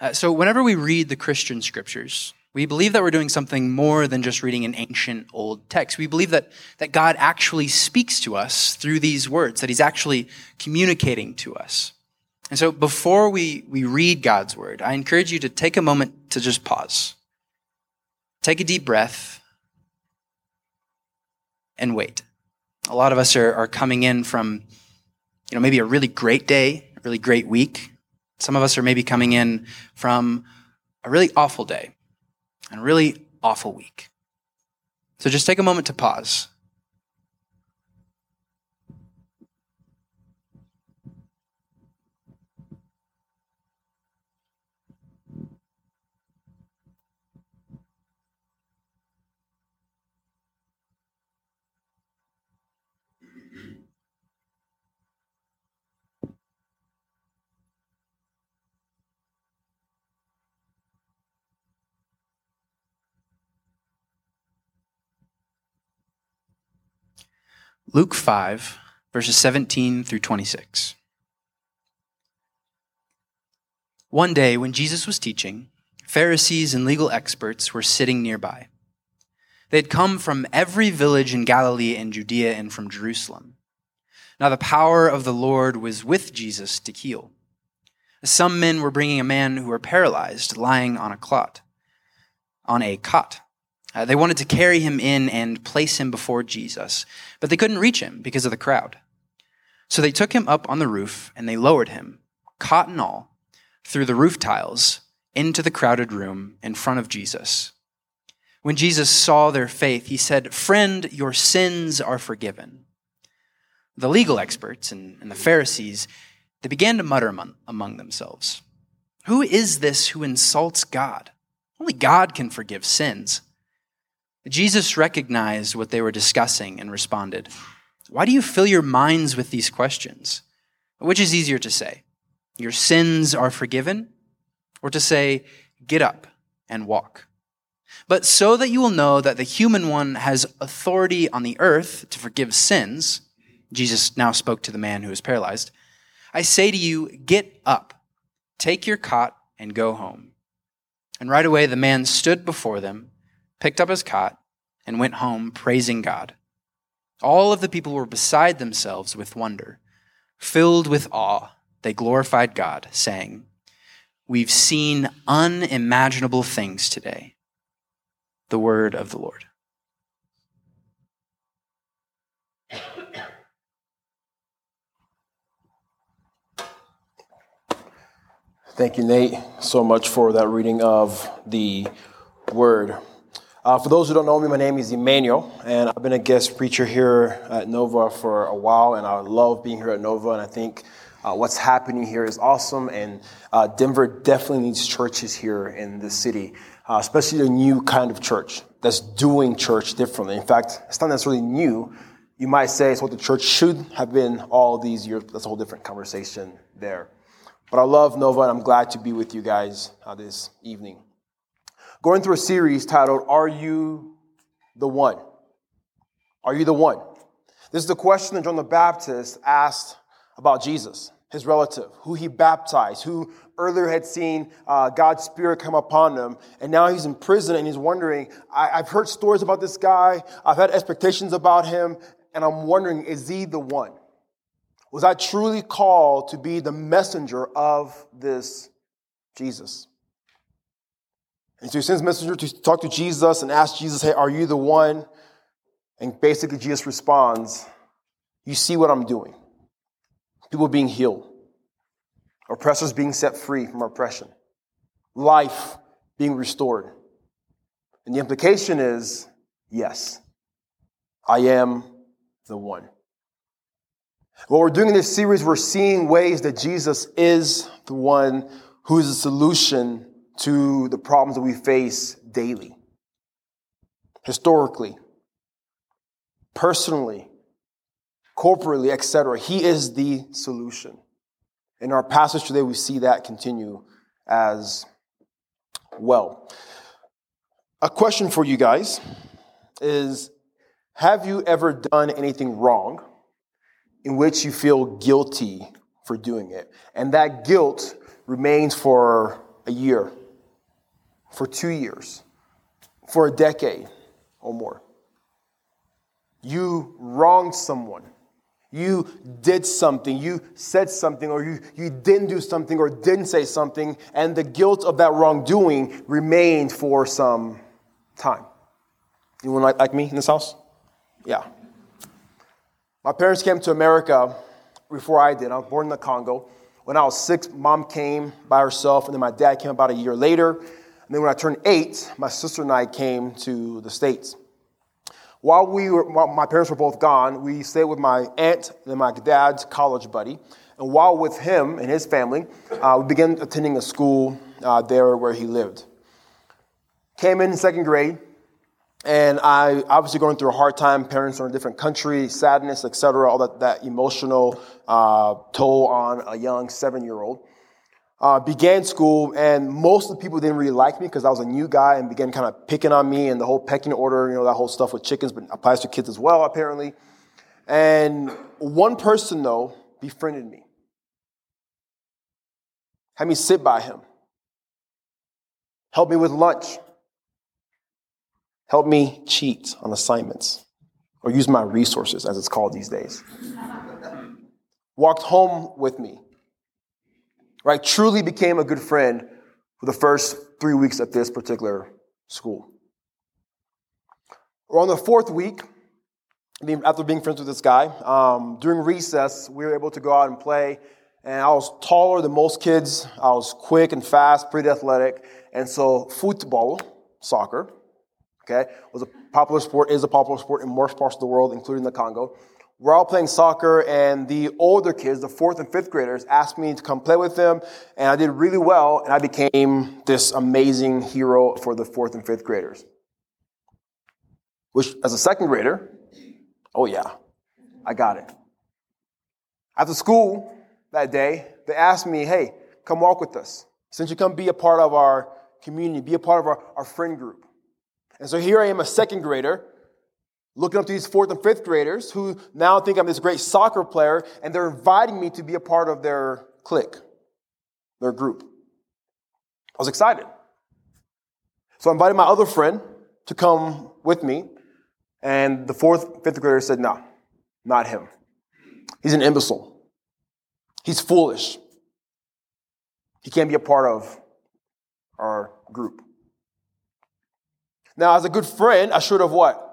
Uh, so, whenever we read the Christian scriptures, we believe that we're doing something more than just reading an ancient old text. We believe that, that God actually speaks to us through these words, that He's actually communicating to us. And so, before we, we read God's word, I encourage you to take a moment to just pause. Take a deep breath and wait. A lot of us are, are coming in from, you know, maybe a really great day, a really great week. Some of us are maybe coming in from a really awful day and a really awful week. So just take a moment to pause. Luke 5, verses 17 through 26. One day, when Jesus was teaching, Pharisees and legal experts were sitting nearby. They had come from every village in Galilee and Judea and from Jerusalem. Now the power of the Lord was with Jesus to heal. Some men were bringing a man who were paralyzed, lying on a cot, on a cot. Uh, they wanted to carry him in and place him before Jesus, but they couldn't reach him because of the crowd. So they took him up on the roof and they lowered him, cot and all, through the roof tiles into the crowded room in front of Jesus. When Jesus saw their faith, he said, Friend, your sins are forgiven. The legal experts and, and the Pharisees, they began to mutter among, among themselves, Who is this who insults God? Only God can forgive sins. Jesus recognized what they were discussing and responded, Why do you fill your minds with these questions? Which is easier to say, Your sins are forgiven, or to say, Get up and walk? But so that you will know that the human one has authority on the earth to forgive sins, Jesus now spoke to the man who was paralyzed. I say to you, get up, take your cot, and go home. And right away the man stood before them picked up his cot, and went home praising God. All of the people were beside themselves with wonder. Filled with awe, they glorified God, saying, We've seen unimaginable things today. The word of the Lord. Thank you, Nate, so much for that reading of the word. Uh, for those who don't know me, my name is Emmanuel, and I've been a guest preacher here at Nova for a while, and I love being here at Nova, and I think uh, what's happening here is awesome, and uh, Denver definitely needs churches here in the city, uh, especially a new kind of church that's doing church differently. In fact, it's not necessarily new. You might say it's what the church should have been all these years, that's a whole different conversation there. But I love Nova, and I'm glad to be with you guys uh, this evening going through a series titled, Are You the One? Are you the one? This is the question that John the Baptist asked about Jesus, his relative, who he baptized, who earlier had seen uh, God's Spirit come upon him. And now he's in prison and he's wondering, I- I've heard stories about this guy, I've had expectations about him, and I'm wondering, is he the one? Was I truly called to be the messenger of this Jesus? And so he sends a messenger to talk to Jesus and ask Jesus, hey, are you the one? And basically Jesus responds, you see what I'm doing. People being healed. Oppressors being set free from oppression. Life being restored. And the implication is, yes, I am the one. What we're doing in this series, we're seeing ways that Jesus is the one who is the solution to the problems that we face daily, historically, personally, corporately, etc. He is the solution. In our passage today, we see that continue as well. A question for you guys is Have you ever done anything wrong in which you feel guilty for doing it? And that guilt remains for a year, for two years, for a decade or more. You wronged someone. You did something, you said something, or you, you didn't do something or didn't say something, and the guilt of that wrongdoing remained for some time. Anyone like, like me in this house? Yeah. My parents came to America before I did. I was born in the Congo. When I was six, mom came by herself, and then my dad came about a year later. And then when I turned eight, my sister and I came to the States. While, we were, while my parents were both gone, we stayed with my aunt and my dad's college buddy. And while with him and his family, uh, we began attending a school uh, there where he lived. Came in second grade, and I obviously going through a hard time. Parents are in a different country, sadness, etc. All that that emotional uh, toll on a young seven-year-old. Uh, began school, and most of the people didn't really like me because I was a new guy and began kind of picking on me and the whole pecking order, you know, that whole stuff with chickens, but applies to kids as well, apparently. And one person, though, befriended me, had me sit by him, helped me with lunch, helped me cheat on assignments, or use my resources, as it's called these days. Walked home with me right? Truly became a good friend for the first three weeks at this particular school. Or on the fourth week, after being friends with this guy, um, during recess, we were able to go out and play. And I was taller than most kids. I was quick and fast, pretty athletic. And so, football, soccer, okay, was a popular sport, is a popular sport in most parts of the world, including the Congo. We're all playing soccer, and the older kids, the fourth and fifth graders, asked me to come play with them, and I did really well, and I became this amazing hero for the fourth and fifth graders. Which, as a second grader, oh yeah, I got it. After school that day, they asked me, hey, come walk with us. Since you come be a part of our community, be a part of our, our friend group. And so here I am, a second grader, looking up to these fourth and fifth graders who now think I'm this great soccer player, and they're inviting me to be a part of their clique, their group. I was excited. So I invited my other friend to come with me, and the fourth, fifth grader said, No, not him. He's an imbecile. He's foolish. He can't be a part of our group. Now, as a good friend, I should have what?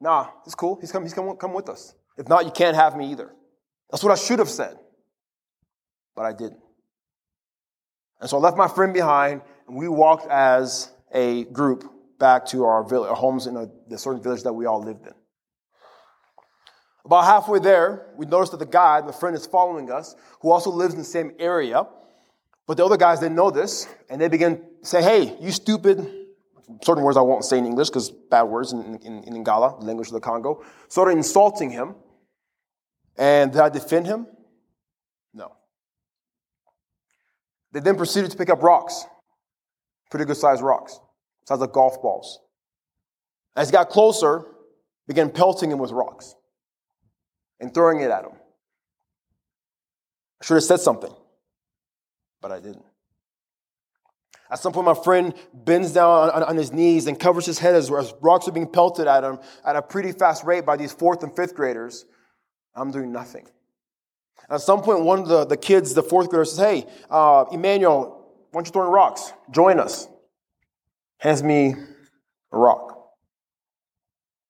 Nah, it's cool. He's come, he's come, come with us. If not, you can't have me either. That's what I should have said. But I didn't. And so I left my friend behind, and we walked as a group back to our, village, our homes in a, the certain village that we all lived in. About halfway there, we noticed that the guy, the friend, is following us, who also lives in the same area. But the other guys didn't know this, and they began to say, Hey, you stupid certain words I won't say in English because bad words in, in, in Lingala, the language of the Congo, started insulting him. And did I defend him? No. They then proceeded to pick up rocks, pretty good sized rocks, size of golf balls. As he got closer, began pelting him with rocks and throwing it at him. I should have said something, but I didn't. At some point, my friend bends down on, on his knees and covers his head as, as, rocks are being pelted at him at a pretty fast rate by these fourth and fifth graders. I'm doing nothing. At some point, one of the, the kids, the fourth grader, says, Hey, uh, Emmanuel, why don't you throw in rocks? Join us. Hands me a rock.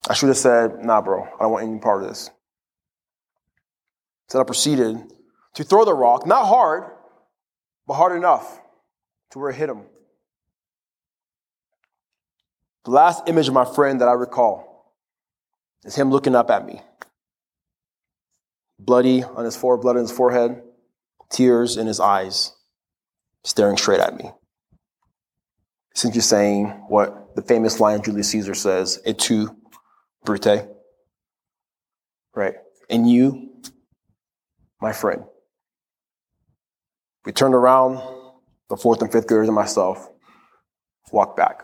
I should have said, Nah, bro, I don't want any part of this. So I proceeded to throw the rock, not hard, but hard enough to where it hit him. The last image of my friend that I recall is him looking up at me. Bloody on his forehead, blood on his forehead, tears in his eyes, staring straight at me. Since you're saying what the famous line Julius Caesar says, et tu, Brute. Right? And you, my friend. We turned around, the fourth and fifth graders and myself walked back.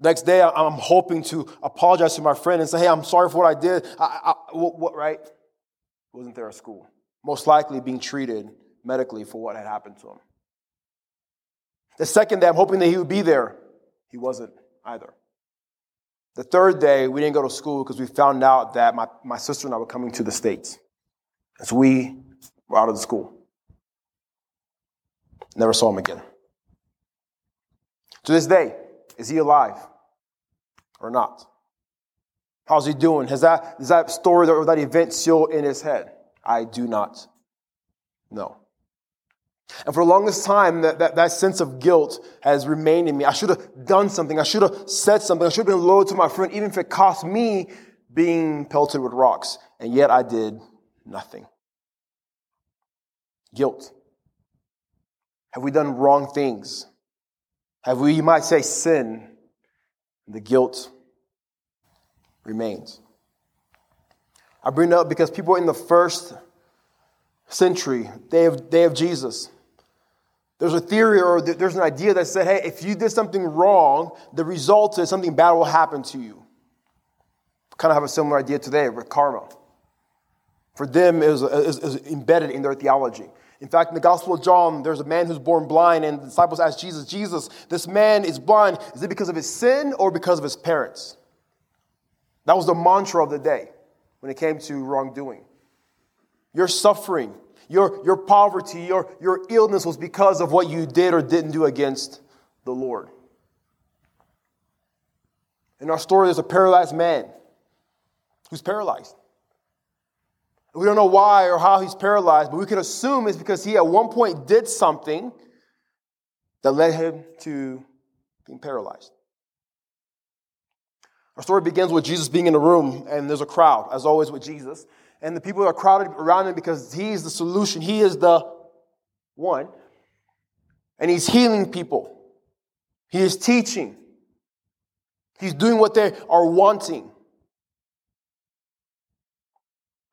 Next day, I'm hoping to apologize to my friend and say, hey, I'm sorry for what I did. I, I, what, what, right? Wasn't there at school. Most likely being treated medically for what had happened to him. The second day, I'm hoping that he would be there. He wasn't either. The third day, we didn't go to school because we found out that my, my sister and I were coming to the States. So we were out of the school. Never saw him again. To this day, is he alive or not? How's he doing? Has that, is that story or that event still in his head? I do not know. And for the longest time, that, that, that sense of guilt has remained in me. I should have done something. I should have said something. I should have been loyal to my friend, even if it cost me being pelted with rocks. And yet I did nothing. Guilt. Have we done wrong things? Have we, you might say, sin? The guilt remains. I bring it up because people in the first century, they have, they have Jesus. There's a theory or there's an idea that said, hey, if you did something wrong, the result is something bad will happen to you. Kind of have a similar idea today with karma. For them, was embedded in their theology. In fact, in the Gospel of John, there's a man who's born blind, and the disciples ask Jesus, Jesus, this man is blind. Is it because of his sin or because of his parents? That was the mantra of the day when it came to wrongdoing. Your suffering your, your poverty, your, your illness was because of what you did or didn't do against the Lord. In our story, there's a paralyzed man who's paralyzed. We don't know why or how he's paralyzed, but we can assume it's because he at one point did something that led him to being paralyzed. Our story begins with Jesus being in a room, and there's a crowd, as always with Jesus and the people are crowded around him because he's the solution. He is the one. And he's healing people. He is teaching. He's doing what they are wanting.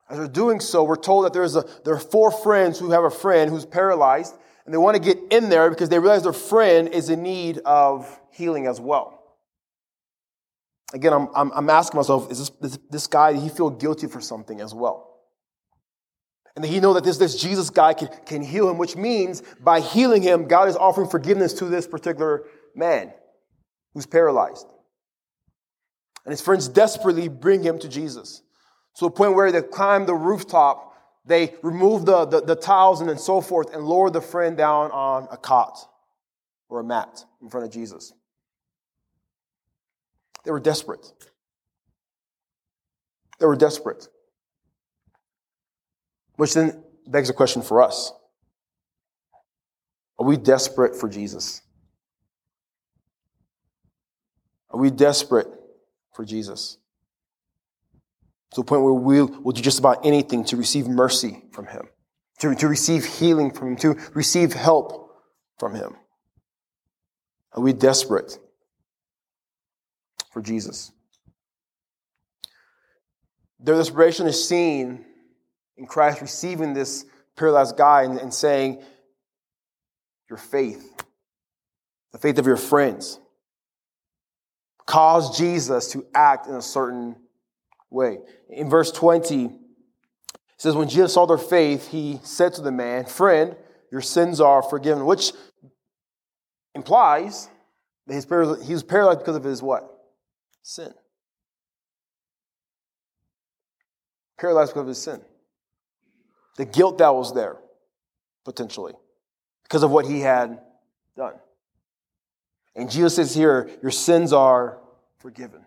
As they're doing so, we're told that there's a, there are four friends who have a friend who's paralyzed, and they want to get in there because they realize their friend is in need of healing as well. Again, I'm, I'm, I'm asking myself, is this, this, this guy, he feel guilty for something as well? And he know that this, this Jesus guy can, can heal him, which means by healing him, God is offering forgiveness to this particular man who's paralyzed. And his friends desperately bring him to Jesus. To a point where they climb the rooftop, they remove the, the, the tiles and so forth, and lower the friend down on a cot or a mat in front of Jesus. They were desperate. They were desperate. Which then begs a question for us Are we desperate for Jesus? Are we desperate for Jesus? To the point where we'll, we'll do just about anything to receive mercy from Him, to, to receive healing from Him, to receive help from Him. Are we desperate for Jesus. Their desperation is seen in Christ receiving this paralyzed guy and, and saying, Your faith, the faith of your friends, caused Jesus to act in a certain way. In verse 20, it says, When Jesus saw their faith, he said to the man, Friend, your sins are forgiven, which implies that he was paralyzed because of his what? sin. Paralyzed because of his sin. The guilt that was there, potentially, because of what he had done. And Jesus says here, Your sins are forgiven.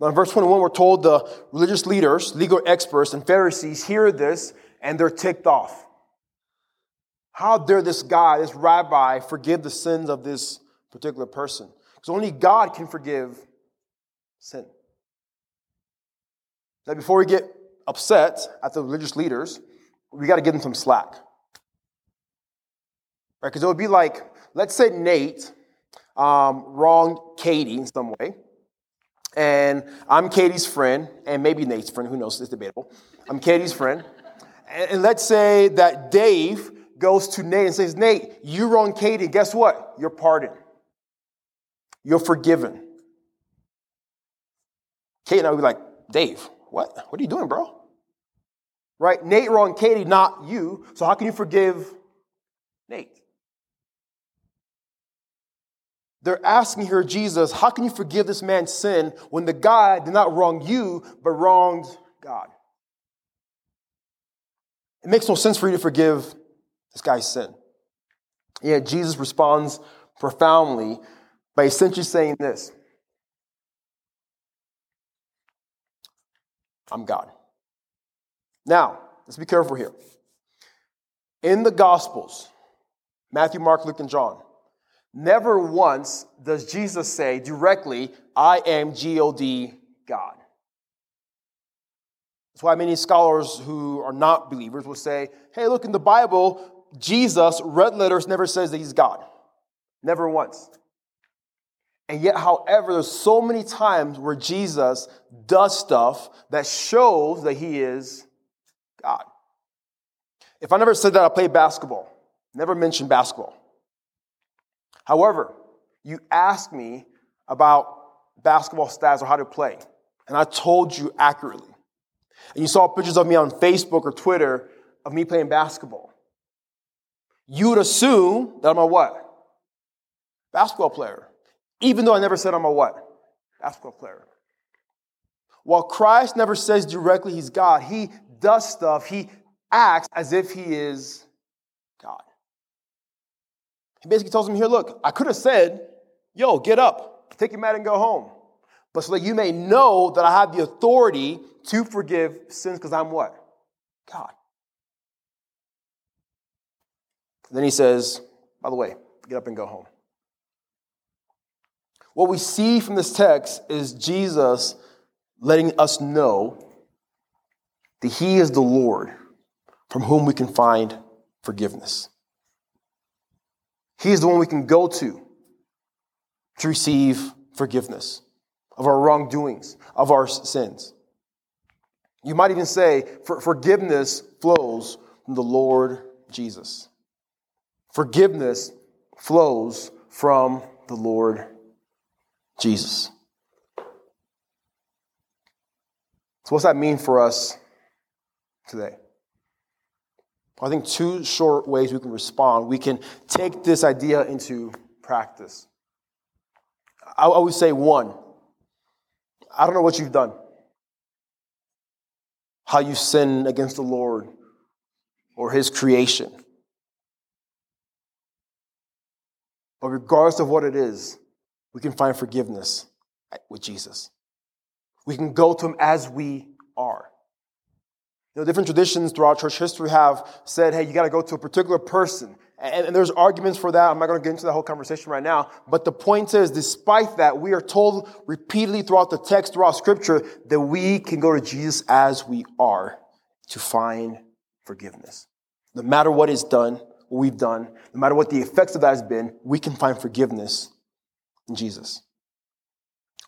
Now, in verse 21, we're told the religious leaders, legal experts, and Pharisees hear this and they're ticked off. How dare this guy, this rabbi, forgive the sins of this particular person? Because only God can forgive sin. Now, before we get upset at the religious leaders, we got to give them some slack. Right? Because it would be like, let's say Nate um, wronged Katie in some way, and I'm Katie's friend, and maybe Nate's friend, who knows, it's debatable. I'm Katie's friend. And, let's say that Dave goes to Nate and says, Nate, you wronged Katie. Guess what? You're pardoned. You're forgiven. Kate and I would be like, Dave, what? What are you doing, bro? Right? Nate wronged Katie, not you. So how can you forgive Nate? They're asking here, Jesus, how can you forgive this man's sin when the guy did not wrong you, but wronged God? It makes no sense for you to forgive this guy's sin. Yet Jesus responds profoundly by essentially saying this I'm God. Now, let's be careful here. In the Gospels, Matthew, Mark, Luke, and John, never once does Jesus say directly, I am God, God. That's why many scholars who are not believers will say, hey, look, in the Bible, Jesus, red letters, never says that he's God. Never once. And yet, however, there's so many times where Jesus does stuff that shows that he is God. If I never said that I play basketball, never mentioned basketball. However, you asked me about basketball stats or how to play, and I told you accurately and you saw pictures of me on Facebook or Twitter of me playing basketball, you would assume that I'm a what? Basketball player. Even though I never said I'm a what? Basketball player. While Christ never says directly he's God, he does stuff, he acts as if he is. Basically tells him here, look, I could have said, yo, get up, take your mat and go home but so that you may know that I have the authority to forgive sins because I'm what? God. Then he says, by the way, get up and go home. What we see from this text is Jesus letting us know that he is the Lord from whom we can find forgiveness. He is the one we can go to to receive forgiveness of our wrongdoings, of our sins. You might even say for, forgiveness flows from the Lord Jesus. Forgiveness flows from the Lord Jesus. So, what's that mean for us today? I think two short ways we can respond. We can take this idea into practice. I would say one, I don't know what you've done, how you sin against the Lord or His creation. But regardless of what it is, we can find forgiveness with Jesus. We can go to Him as we are. Know, different traditions throughout church history have said, hey, you got to go to a particular person and, and there's arguments for that. I'm not going to get into that whole conversation right now. But the point is, despite that, we are told repeatedly throughout the text, throughout scripture, that we can go to Jesus as we are to find forgiveness. No matter what is done, what we've done, no matter what the effects of that has been, we can find forgiveness in Jesus.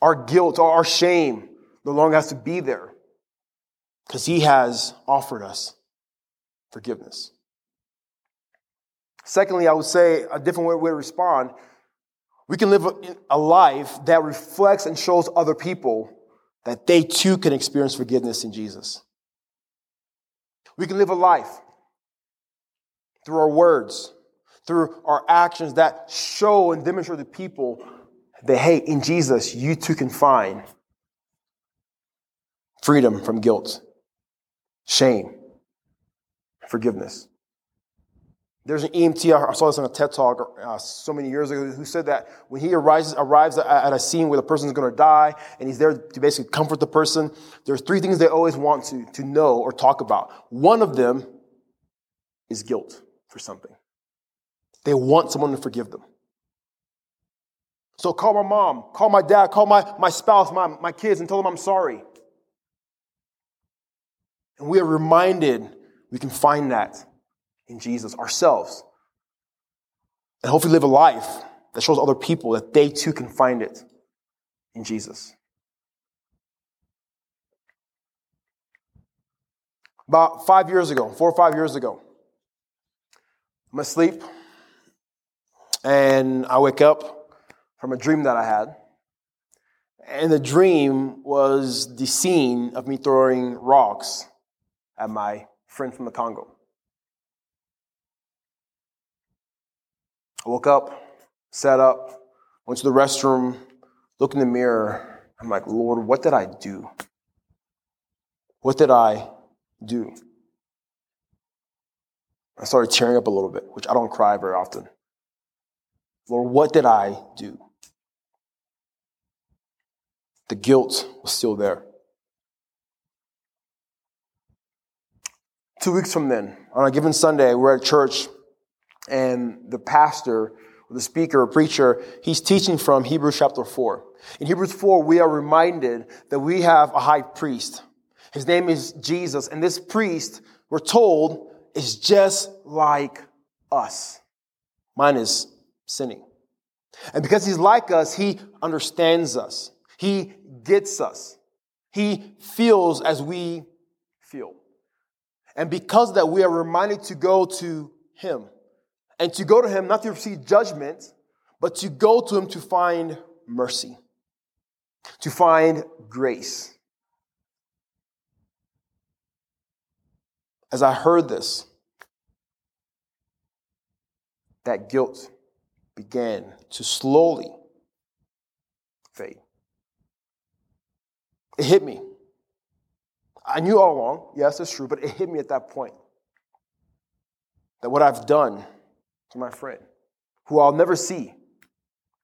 Our guilt, our shame no longer has to be there because he has offered us forgiveness. Secondly, I would say a different way, to respond. We can live a life that reflects and shows other people that they too can experience forgiveness in Jesus. We can live a life through our words, through our actions that show and demonstrate to people that, hey, in Jesus, you too can find freedom from guilt, shame, forgiveness. There's an EMT, I saw this on a TED Talk uh, so many years ago, who said that when he arrives, arrives at a scene where the person is going to die and he's there to basically comfort the person, there's three things they always want to, to know or talk about. One of them is guilt for something. They want someone to forgive them. So call my mom, call my dad, call my, my spouse, my, my kids, and tell them I'm sorry. And we are reminded we can find that in Jesus ourselves. And hopefully live a life that shows other people that they too can find it in Jesus. About five years ago, four or five years ago, I'm asleep and I wake up from a dream that I had. And the dream was the scene of me throwing rocks at my friend from the Congo. I woke up, sat up, went to the restroom, looked in the mirror. I'm like, Lord, what did I do? What did I do? I started tearing up a little bit, which I don't cry very often. Lord, what did I do? The guilt was still there. Two weeks from then, on a given Sunday, we're at church, and the pastor, the speaker, preacher, he's teaching from Hebrews chapter 4. In Hebrews 4, we are reminded that we have a high priest. His name is Jesus, and this priest, we're told, is just like us. Mine is sinning. And because he's like us, he understands us. He gets us. He feels as we feel. And because that, we are reminded to go to him. And to go to him, not to receive judgment, but to go to him to find mercy, to find grace. As I heard this, that guilt began to slowly fade. It hit me. I knew all along, yes, it's true, but it hit me at that point that what I've done to my friend, who I'll never see,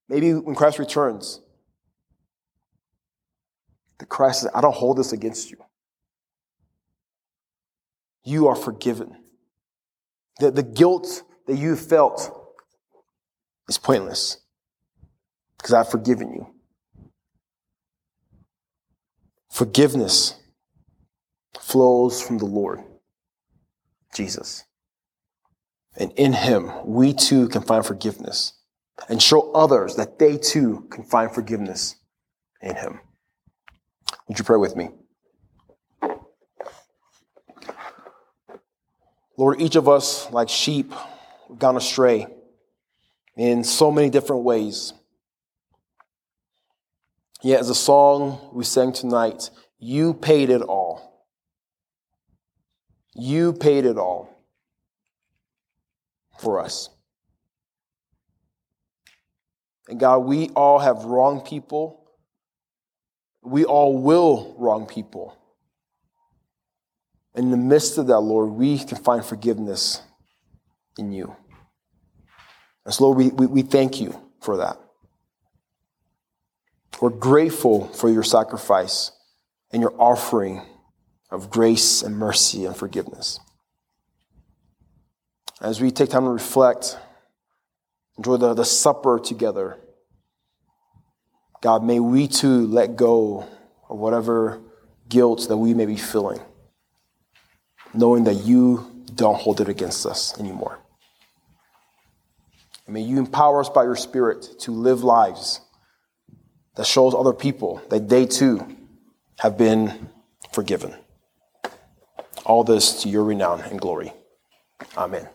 maybe when Christ returns, the Christ says, I don't hold this against you. You are forgiven. The, the guilt that you felt is pointless because I've forgiven you. Forgiveness flows from the Lord, Jesus. And in Him, we too can find forgiveness and show others that they too can find forgiveness in Him. Would you pray with me? Lord, each of us, like sheep, have gone astray in so many different ways. Yet, as a song we sang tonight, you paid it all. You paid it all for us. And God, we all have wronged people. We all will wrong people. In the midst of that, Lord, we can find forgiveness in you. And so, Lord, we, we, we thank you for that. We're grateful for your sacrifice and your offering of grace and mercy and forgiveness. As we take time to reflect, enjoy the, the supper together, God, may we too let go of whatever guilt that we may be feeling, knowing that you don't hold it against us anymore. And may you empower us by your Spirit to live lives that shows other people that they too have been forgiven. All this to your renown and glory. Amen.